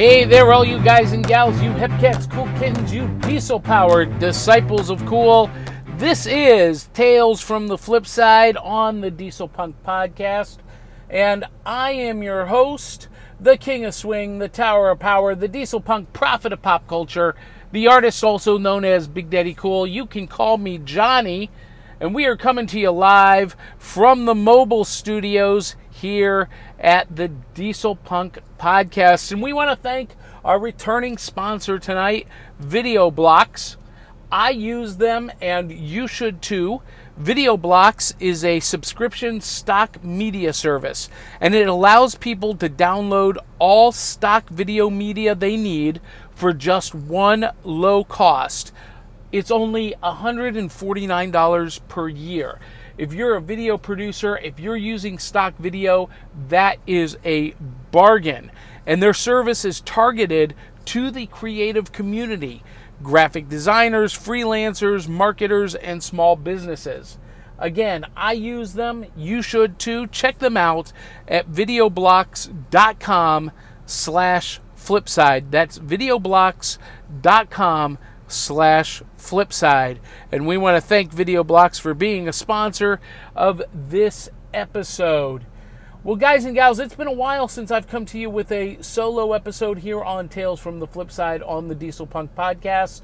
Hey there, all you guys and gals, you hip cats, cool kittens, you diesel powered disciples of cool. This is Tales from the Flip Side on the Diesel Punk Podcast. And I am your host, the King of Swing, the Tower of Power, the Diesel Punk Prophet of Pop Culture, the artist also known as Big Daddy Cool. You can call me Johnny. And we are coming to you live from the mobile studios here at the Diesel Punk Podcast. And we want to thank our returning sponsor tonight, Video Blocks. I use them and you should too. Video Blocks is a subscription stock media service and it allows people to download all stock video media they need for just one low cost. It's only $149 per year. If you're a video producer, if you're using stock video, that is a bargain. And their service is targeted to the creative community graphic designers, freelancers, marketers, and small businesses. Again, I use them. You should too. Check them out at videoblocks.com slash flipside. That's videoblocks.com slash flipside. And we want to thank Video Blocks for being a sponsor of this episode. Well, guys and gals, it's been a while since I've come to you with a solo episode here on Tales from the Flipside on the Diesel Punk podcast.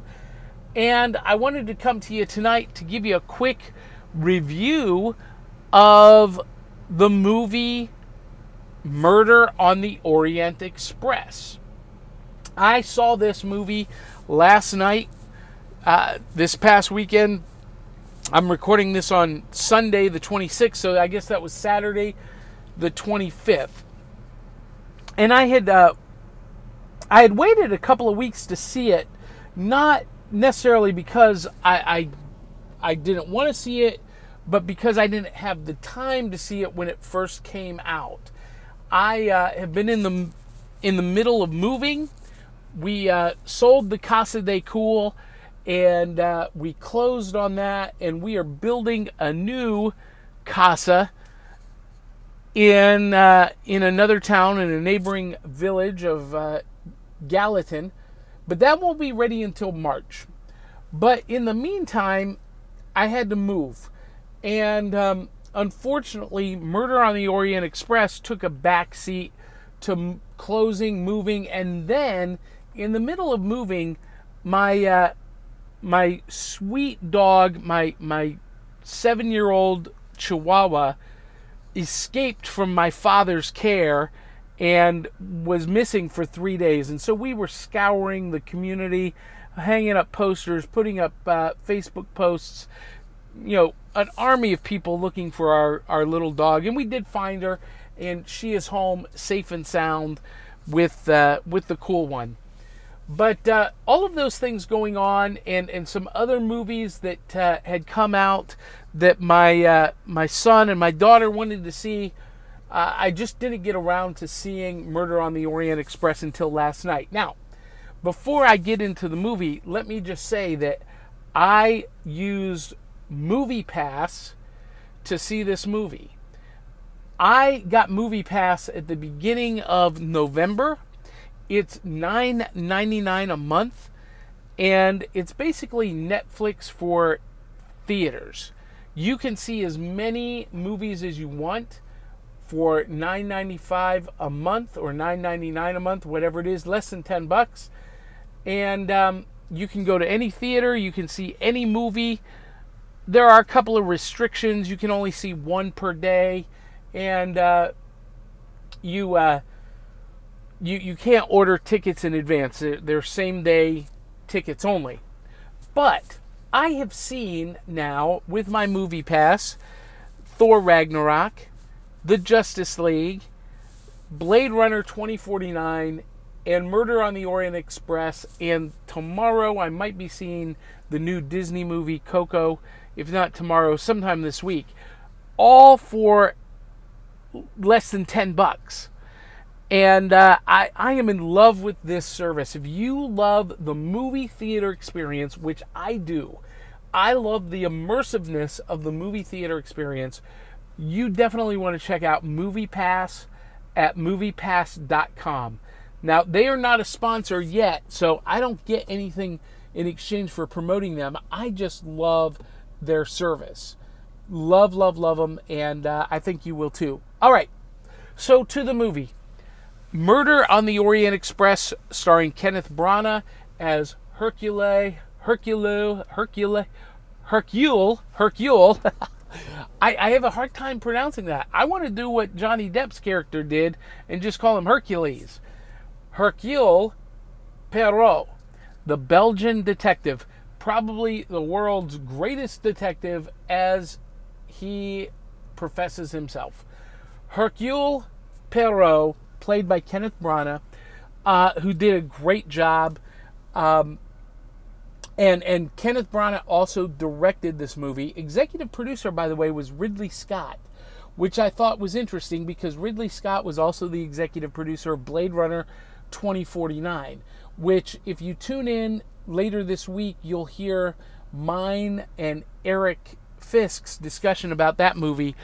And I wanted to come to you tonight to give you a quick review of the movie Murder on the Orient Express. I saw this movie last night uh, this past weekend, I'm recording this on Sunday, the 26th, so I guess that was Saturday, the 25th. And I had uh, I had waited a couple of weeks to see it, not necessarily because I I, I didn't want to see it, but because I didn't have the time to see it when it first came out. I uh, have been in the in the middle of moving. We uh, sold the Casa de Cool and uh, we closed on that and we are building a new casa in uh, in another town in a neighboring village of uh, Gallatin. But that won't be ready until March. But in the meantime I had to move. And um, unfortunately Murder on the Orient Express took a back seat to m- closing moving and then in the middle of moving my uh, my sweet dog, my my seven year old Chihuahua, escaped from my father's care and was missing for three days. And so we were scouring the community, hanging up posters, putting up uh, Facebook posts, you know, an army of people looking for our, our little dog. And we did find her, and she is home safe and sound with, uh, with the cool one. But uh, all of those things going on, and, and some other movies that uh, had come out that my uh, my son and my daughter wanted to see, uh, I just didn't get around to seeing Murder on the Orient Express until last night. Now, before I get into the movie, let me just say that I used Movie Pass to see this movie. I got Movie Pass at the beginning of November it's $9.99 a month, and it's basically Netflix for theaters. You can see as many movies as you want for $9.95 a month or $9.99 a month, whatever it is, less than 10 bucks. And um, you can go to any theater, you can see any movie. There are a couple of restrictions. You can only see one per day, and uh, you. Uh, you, you can't order tickets in advance. They're same day tickets only. But I have seen now with my movie pass Thor Ragnarok, The Justice League, Blade Runner 2049, and Murder on the Orient Express. And tomorrow I might be seeing the new Disney movie Coco, if not tomorrow, sometime this week. All for less than 10 bucks. And uh, I, I am in love with this service. If you love the movie theater experience, which I do, I love the immersiveness of the movie theater experience. You definitely want to check out Movie Pass at moviepass.com. Now, they are not a sponsor yet, so I don't get anything in exchange for promoting them. I just love their service. Love, love, love them, and uh, I think you will too. All right, so to the movie Murder on the Orient Express, starring Kenneth Branagh as Hercule, Hercule, Hercule, Hercule, Hercule. I, I have a hard time pronouncing that. I want to do what Johnny Depp's character did and just call him Hercules. Hercule Poirot, the Belgian detective, probably the world's greatest detective as he professes himself. Hercule Poirot, played by Kenneth Branagh, uh, who did a great job. Um, and and Kenneth Branagh also directed this movie. Executive producer, by the way, was Ridley Scott, which I thought was interesting because Ridley Scott was also the executive producer of Blade Runner 2049. Which, if you tune in later this week, you'll hear mine and Eric Fisk's discussion about that movie.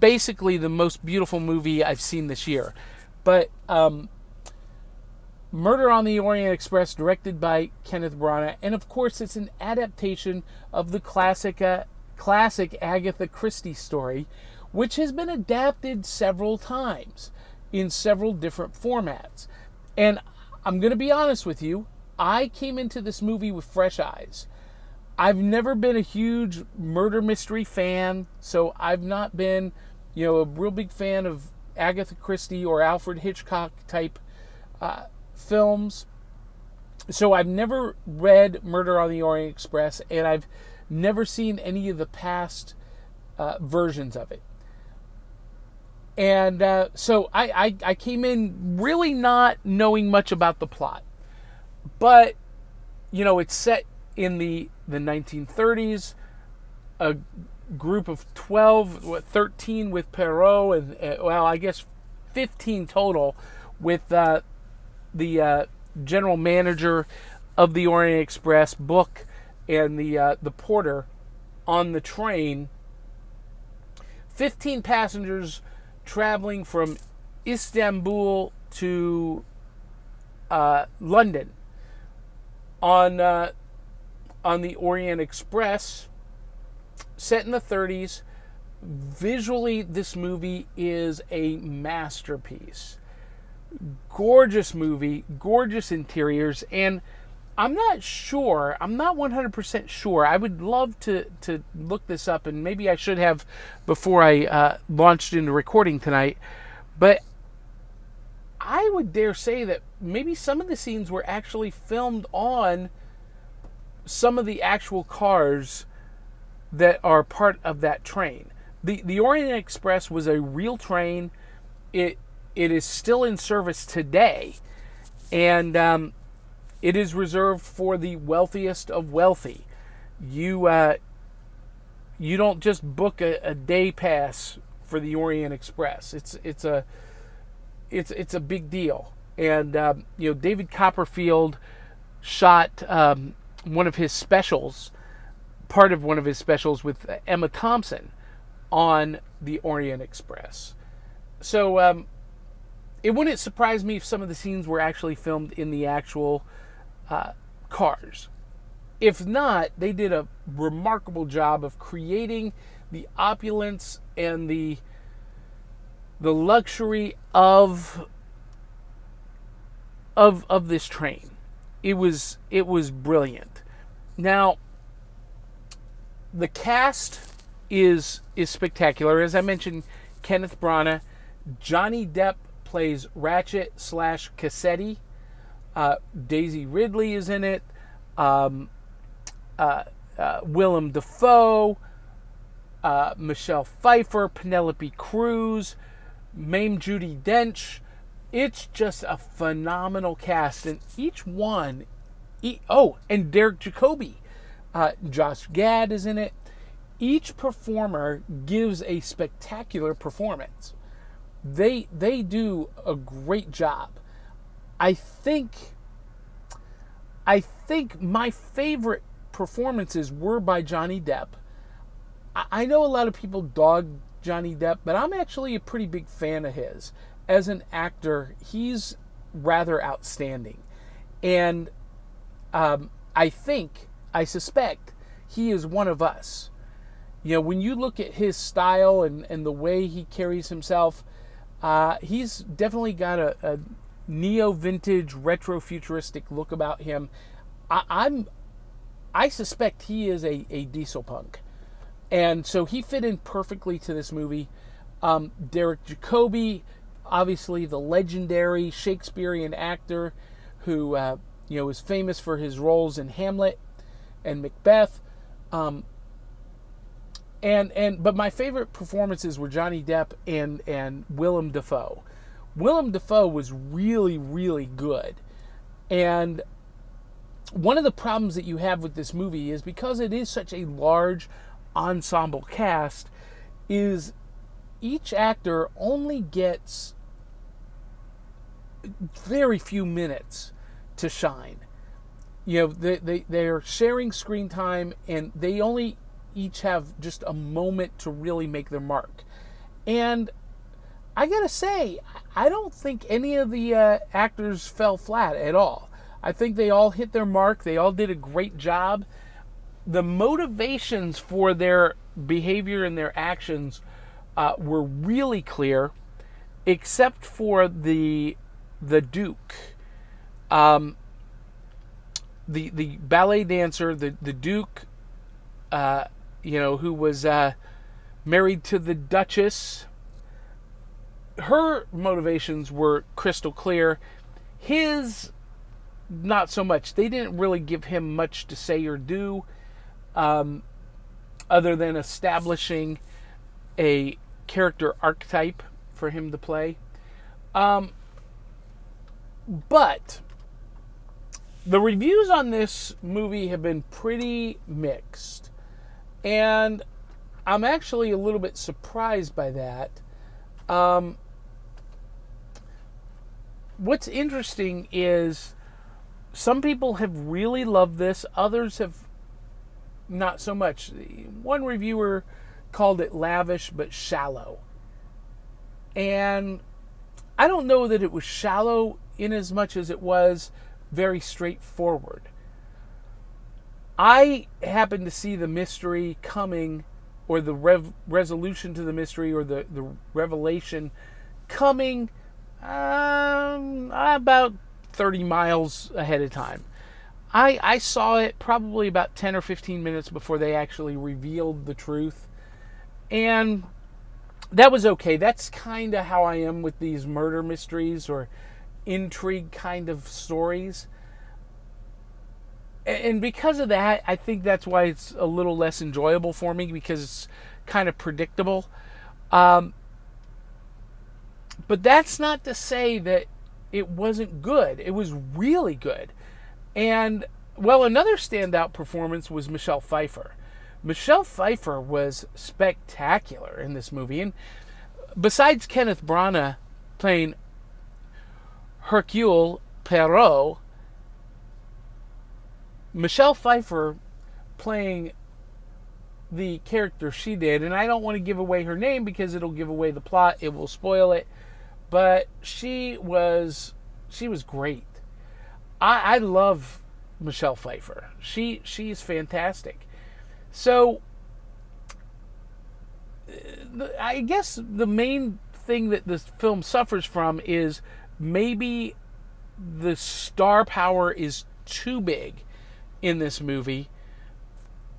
Basically, the most beautiful movie I've seen this year. But um, Murder on the Orient Express, directed by Kenneth Branagh, and of course, it's an adaptation of the classic, uh, classic Agatha Christie story, which has been adapted several times in several different formats. And I'm going to be honest with you, I came into this movie with fresh eyes. I've never been a huge murder mystery fan, so I've not been, you know, a real big fan of Agatha Christie or Alfred Hitchcock type uh, films. So I've never read Murder on the Orient Express, and I've never seen any of the past uh, versions of it. And uh, so I, I, I came in really not knowing much about the plot. But, you know, it's set in the, the 1930s. A group of 12, what, 13 with Poirot, and, uh, well, I guess 15 total with uh, the uh, general manager of the Orient Express Bouc and the uh, the porter on the train. Fifteen passengers traveling from Istanbul to uh, London on uh, on the Orient Express, set in the 30s. Visually, this movie is a masterpiece gorgeous movie, gorgeous interiors, and I'm not sure. I'm not 100% sure. I would love to to look this up, and maybe I should have before I uh, launched into recording tonight. But I would dare say that maybe some of the scenes were actually filmed on some of the actual cars that are part of that train. The the Orient Express was a real train. It it is still in service today, and um, it is reserved for the wealthiest of wealthy. You uh, you don't just book a, a, day pass for the Orient Express. It's it's a it's it's a big deal, and um, you know David Copperfield shot um, one of his specials, part of one of his specials with Emma Thompson on the Orient Express. So um, it wouldn't surprise me if some of the scenes were actually filmed in the actual uh, cars. If not, they did a remarkable job of creating the opulence and the the luxury of of of this train. It was it was brilliant. Now the cast is is spectacular. As I mentioned, Kenneth Branagh, Johnny Depp plays Ratchett slash Cassetti. Uh, Daisy Ridley is in it. Um, uh, uh, Willem Dafoe, uh, Michelle Pfeiffer, Penelope Cruz, Dame Judi Dench. It's just a phenomenal cast, and each one. E- oh, and Derek Jacobi, uh, Josh Gad is in it. Each performer gives a spectacular performance they they do a great job. I think I think my favorite performances were by Johnny Depp. I know a lot of people dog Johnny Depp, but I'm actually a pretty big fan of his. As an actor, he's rather outstanding. And um, I think, I suspect, he is one of us. You know, when you look at his style and, and the way he carries himself, uh, he's definitely got a, a neo vintage, retro futuristic look about him. I, I'm, I suspect he is a, a diesel punk. And so he fit in perfectly to this movie. Um, Derek Jacobi, obviously the legendary Shakespearean actor who uh, you know is famous for his roles in Hamlet and Macbeth. Um, and and but my favorite performances were Johnny Depp and and Willem Dafoe. Willem Dafoe was really really good, and one of the problems that you have with this movie is because it is such a large ensemble cast, is each actor only gets very few minutes to shine. You know, they, they, they're sharing screen time and they only each have just a moment to really make their mark. And I gotta say, I don't think any of the uh, actors fell flat at all. I think they all hit their mark. They all did a great job. The motivations for their behavior and their actions uh, were really clear, except for the the Duke, um, the the ballet dancer, the the Duke, uh, you know, who was uh, married to the Duchess. Her motivations were crystal clear. His, not so much. They didn't really give him much to say or do, um, other than establishing a character archetype for him to play. Um, but the reviews on this movie have been pretty mixed. And I'm actually a little bit surprised by that. Um, what's interesting is some people have really loved this, others have not so much. One reviewer called it lavish but shallow. And I don't know that it was shallow in as much as it was very straightforward. I happen to see the mystery coming, or the rev- resolution to the mystery, or the, the revelation coming um, about 30 miles ahead of time. I, I saw it probably about 10 or 15 minutes before they actually revealed the truth. And that was okay. That's kind of how I am with these murder mysteries or intrigue kind of stories. And because of that, I think that's why it's a little less enjoyable for me because it's kind of predictable. Um, but that's not to say that it wasn't good. It was really good. And, well, another standout performance was Michelle Pfeiffer. Michelle Pfeiffer was spectacular in this movie. And besides Kenneth Branagh playing Hercule Poirot, Michelle Pfeiffer playing the character she did, and I don't want to give away her name because it'll give away the plot, it will spoil it. But she was she was great. I, I love Michelle Pfeiffer. She she's fantastic. So uh, I guess the main thing that this film suffers from is maybe the star power is too big in this movie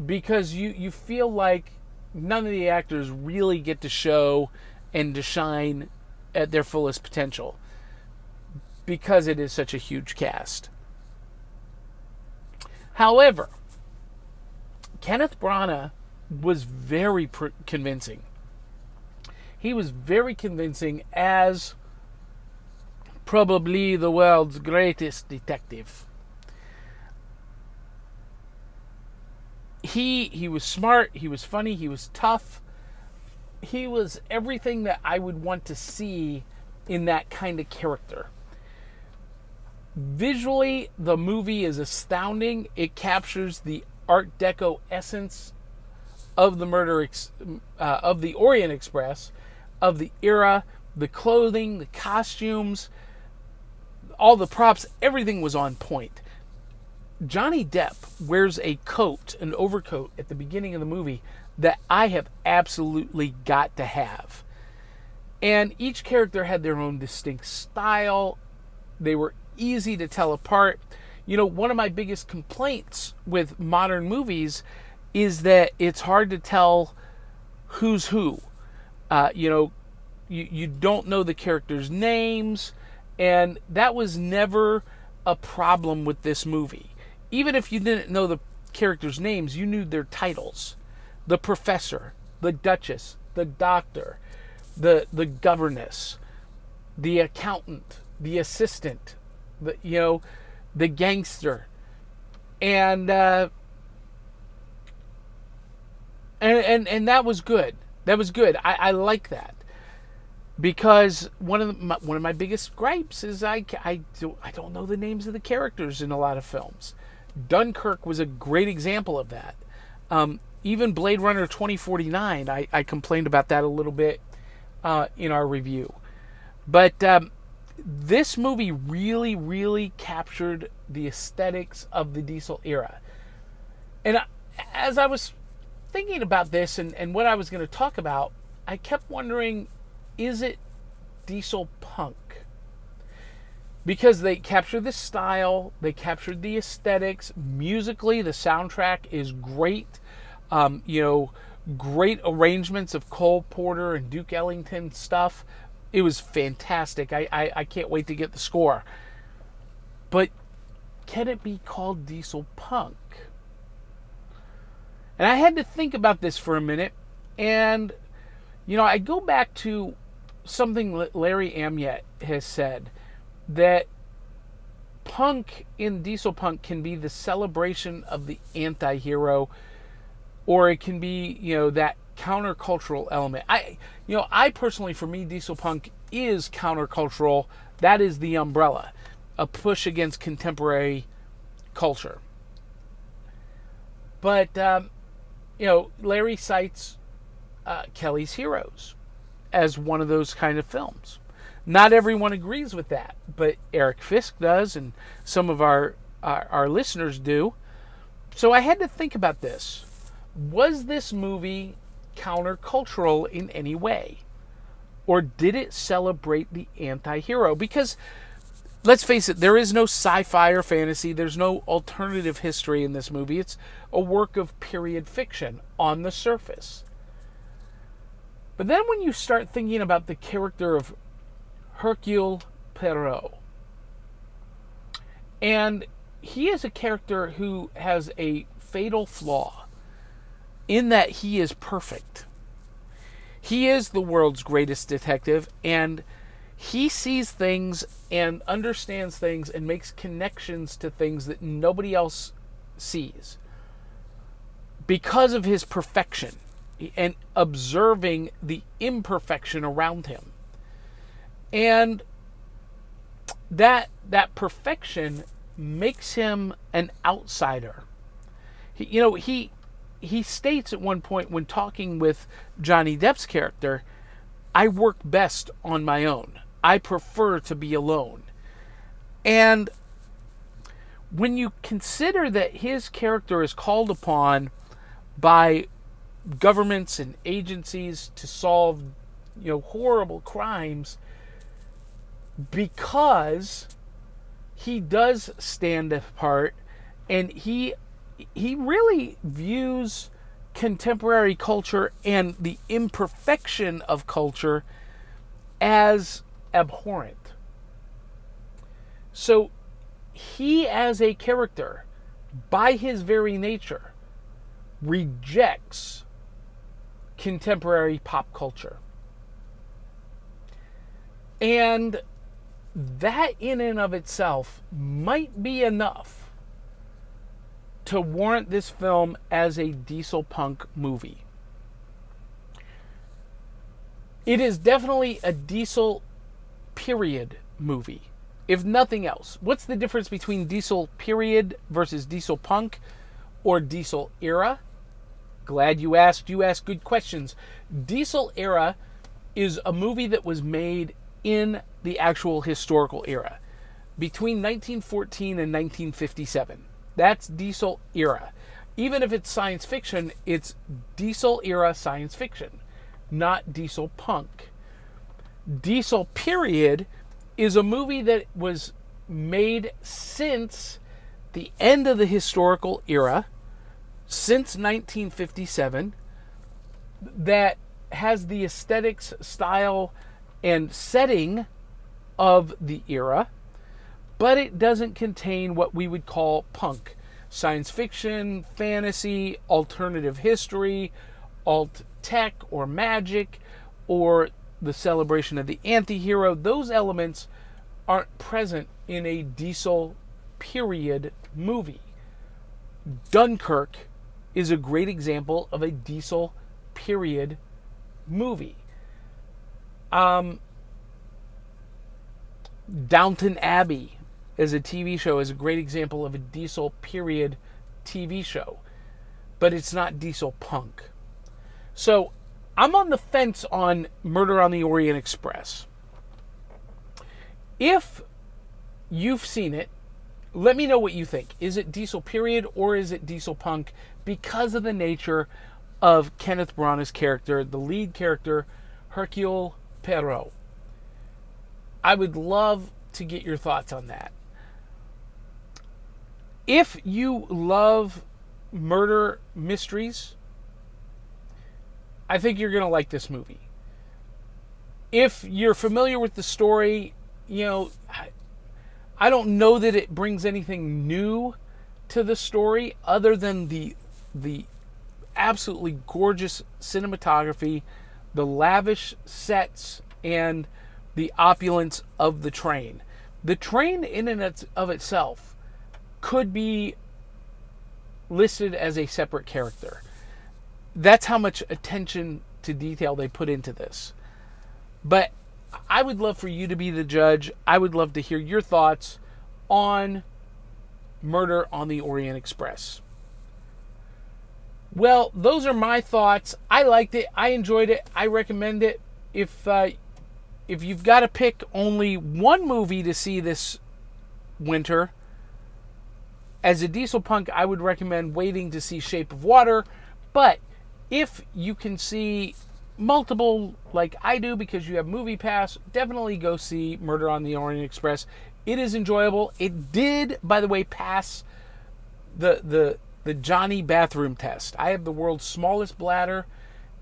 because you you feel like none of the actors really get to show and to shine at their fullest potential because it is such a huge cast. However, Kenneth Branagh was very pr- convincing. He was very convincing as probably the world's greatest detective. He he was smart, he was funny, he was tough. He was everything that I would want to see in that kind of character. Visually, the movie is astounding. It captures the Art Deco essence of the murder ex- uh, of the Orient Express, of the era, the clothing, the costumes, all the props, everything was on point. Johnny Depp wears a coat, an overcoat at the beginning of the movie that I have absolutely got to have. And each character had their own distinct style. They were easy to tell apart. You know, one of my biggest complaints with modern movies is that it's hard to tell who's who. Uh, you know, you, you don't know the characters' names, and that was never a problem with this movie. Even if you didn't know the characters' names, you knew their titles. The professor, the duchess, the doctor, the the governess, the accountant, the assistant, the you know, the gangster, and uh, and and and that was good. That was good. I, I like that because one of the, my, one of my biggest gripes is I I do I don't know the names of the characters in a lot of films. Dunkirk was a great example of that. Um, even Blade Runner 2049, I, I complained about that a little bit uh, in our review. But um, this movie really, really captured the aesthetics of the diesel era. And as I was thinking about this and, and what I was going to talk about, I kept wondering is it diesel punk? Because they captured the style, they captured the aesthetics. Musically, the soundtrack is great. Um, you know, great arrangements of Cole Porter and Duke Ellington stuff. It was fantastic. I, I, I can't wait to get the score. But can it be called diesel punk? And I had to think about this for a minute. And, you know, I go back to something Larry Amyett has said that punk in diesel punk can be the celebration of the anti hero or it can be you know that countercultural element. I you know I personally for me diesel punk is countercultural. That is the umbrella, a push against contemporary culture. But um, you know Larry cites uh, Kelly's Heroes as one of those kind of films. Not everyone agrees with that, but Eric Fisk does, and some of our, our, our listeners do. So I had to think about this was this movie countercultural in any way? Or did it celebrate the anti hero? Because let's face it, there is no sci fi or fantasy, there's no alternative history in this movie. It's a work of period fiction on the surface. But then when you start thinking about the character of Hercule Poirot, and he is a character who has a fatal flaw in that he is perfect. He is the world's greatest detective, and he sees things and understands things and makes connections to things that nobody else sees because of his perfection and observing the imperfection around him. And that that perfection makes him an outsider. He, you know, he he states at one point when talking with Johnny Depp's character, I work best on my own. I prefer to be alone. And when you consider that his character is called upon by governments and agencies to solve you know horrible crimes because he does stand apart and he he really views contemporary culture and the imperfection of culture as abhorrent. So he, as a character, by his very nature, rejects contemporary pop culture. And that, in and of itself, might be enough to warrant this film as a diesel punk movie. It is definitely a diesel period movie, if nothing else. What's the difference between diesel period versus diesel punk or diesel era? Glad you asked. You asked good questions. Diesel era is a movie that was made in the actual historical era. between 1914 and 1957. That's diesel era. Even if it's science fiction, it's diesel era science fiction, not diesel punk. Diesel period is a movie that was made since the end of the historical era, since 1957, that has the aesthetics, style, and setting of the era, but it doesn't contain what we would call punk science fiction, fantasy, alternative history, alt tech, or magic, or the celebration of the anti hero. Those elements aren't present in a diesel period movie. Dunkirk is a great example of a diesel period movie. Um, Downton Abbey as a TV show is a great example of a diesel period TV show, but it's not diesel punk. So I'm on the fence on Murder on the Orient Express. If you've seen it, let me know what you think. Is it diesel period or is it diesel punk because of the nature of Kenneth Branagh's character, the lead character, Hercule Poirot? I would love to get your thoughts on that. If you love murder mysteries, I think you're going to like this movie. If you're familiar with the story, you know, I don't know that it brings anything new to the story other than the the absolutely gorgeous cinematography, the lavish sets and the opulence of the train. The train in and of itself could be listed as a separate character. That's how much attention to detail they put into this. But I would love for you to be the judge. I would love to hear your thoughts on Murder on the Orient Express. Well, those are my thoughts. I liked it. I enjoyed it. I recommend it. If uh, if you've got to pick only one movie to see this winter, as a diesel punk, I would recommend waiting to see Shape of Water. But if you can see multiple like I do because you have Movie Pass, definitely go see Murder on the Orient Express. It is enjoyable. It did, by the way, pass the the the Johnny bathroom test. I have the world's smallest bladder,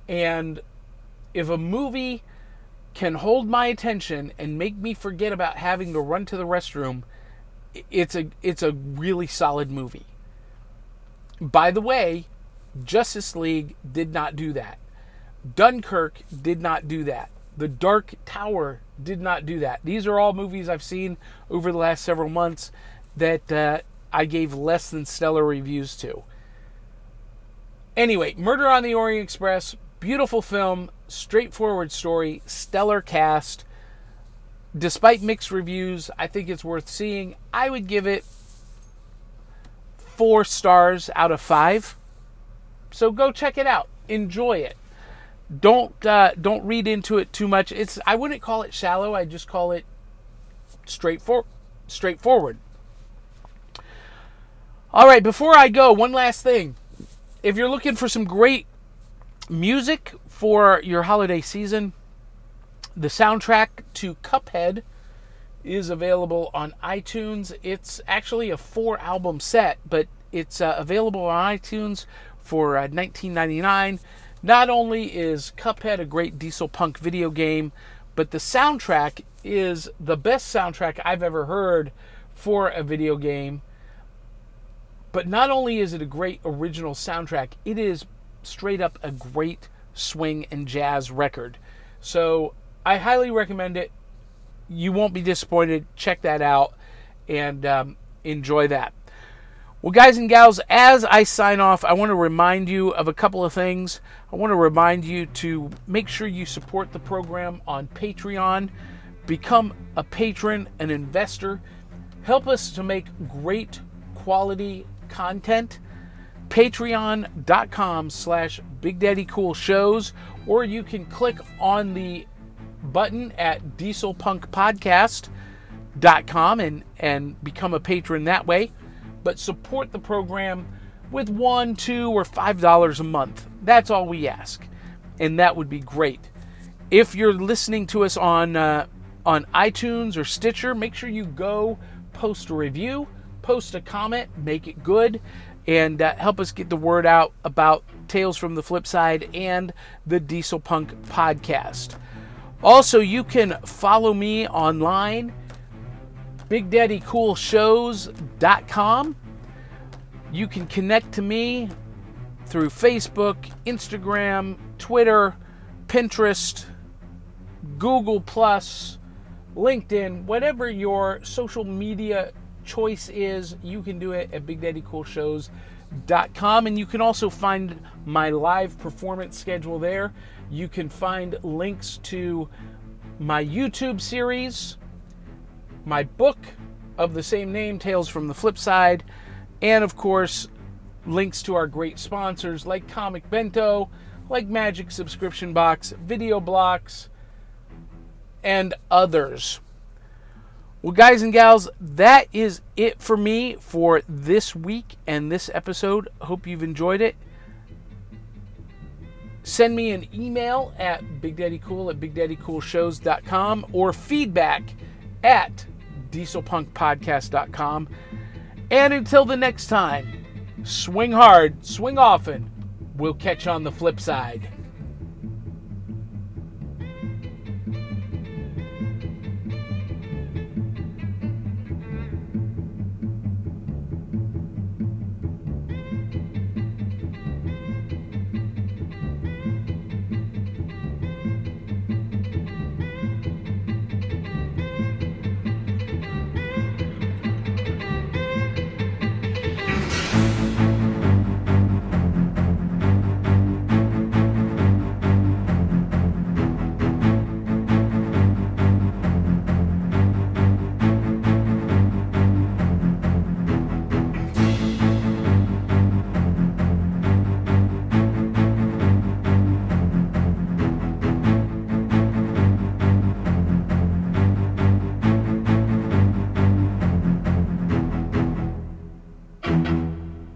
and if a movie can hold my attention and make me forget about having to run to the restroom, it's a it's a really solid movie. By the way, Justice League did not do that. Dunkirk did not do that. The Dark Tower did not do that. These are all movies I've seen over the last several months that uh, I gave less than stellar reviews to. Anyway, Murder on the Orient Express, beautiful film, straightforward story, stellar cast. Despite mixed reviews, I think it's worth seeing. I would give it four stars out of five. So go check it out. Enjoy it don't uh, don't read into it too much. It's I wouldn't call it shallow. I just call it straightforward. Straightforward. All right. Before I go, one last thing. If you're looking for some great music for your holiday season, the soundtrack to Cuphead is available on iTunes. It's actually a four album set, but it's uh, available on iTunes for uh, 19.99. Not only is Cuphead a great diesel punk video game, but the soundtrack is the best soundtrack I've ever heard for a video game. But not only is it a great original soundtrack, it is straight up a great swing and jazz record. So I highly recommend it. You won't be disappointed. Check that out and um, enjoy that. Well, guys and gals, as I sign off, I want to remind you of a couple of things. I want to remind you to make sure you support the program on Patreon, become a patron, an investor, help us to make great quality content. Patreon.com slash Big Daddy Cool Shows, or you can click on the button at Diesel Punk Podcast com and, and become a patron that way. But support the program with one, two, or five dollars a month. That's all we ask, and that would be great. If you're listening to us on uh, on iTunes or Stitcher, make sure you go post a review, post a comment, make it good, and uh, help us get the word out about Tales from the Flip Side and the Diesel Punk podcast. Also, you can follow me online, BigDaddyCoolShows.com. You can connect to me through Facebook, Instagram, Twitter, Pinterest, Google Plus, LinkedIn, whatever your social media choice is, you can do it at BigDaddyCoolShows.com. And you can also find my live performance schedule there. You can find links to my YouTube series, my book of the same name, Tales from the Flip Side, and of course, links to our great sponsors like Comic Bento, like Magic Subscription Box, Video Blocks, and others. Well, guys and gals, that is it for me for this week and this episode. Hope you've enjoyed it. Send me an email at BigDaddyCool at BigDaddyCoolShows.com or feedback at DieselPunkPodcast.com. And until the next time, swing hard, swing often. We'll catch you on the flip side.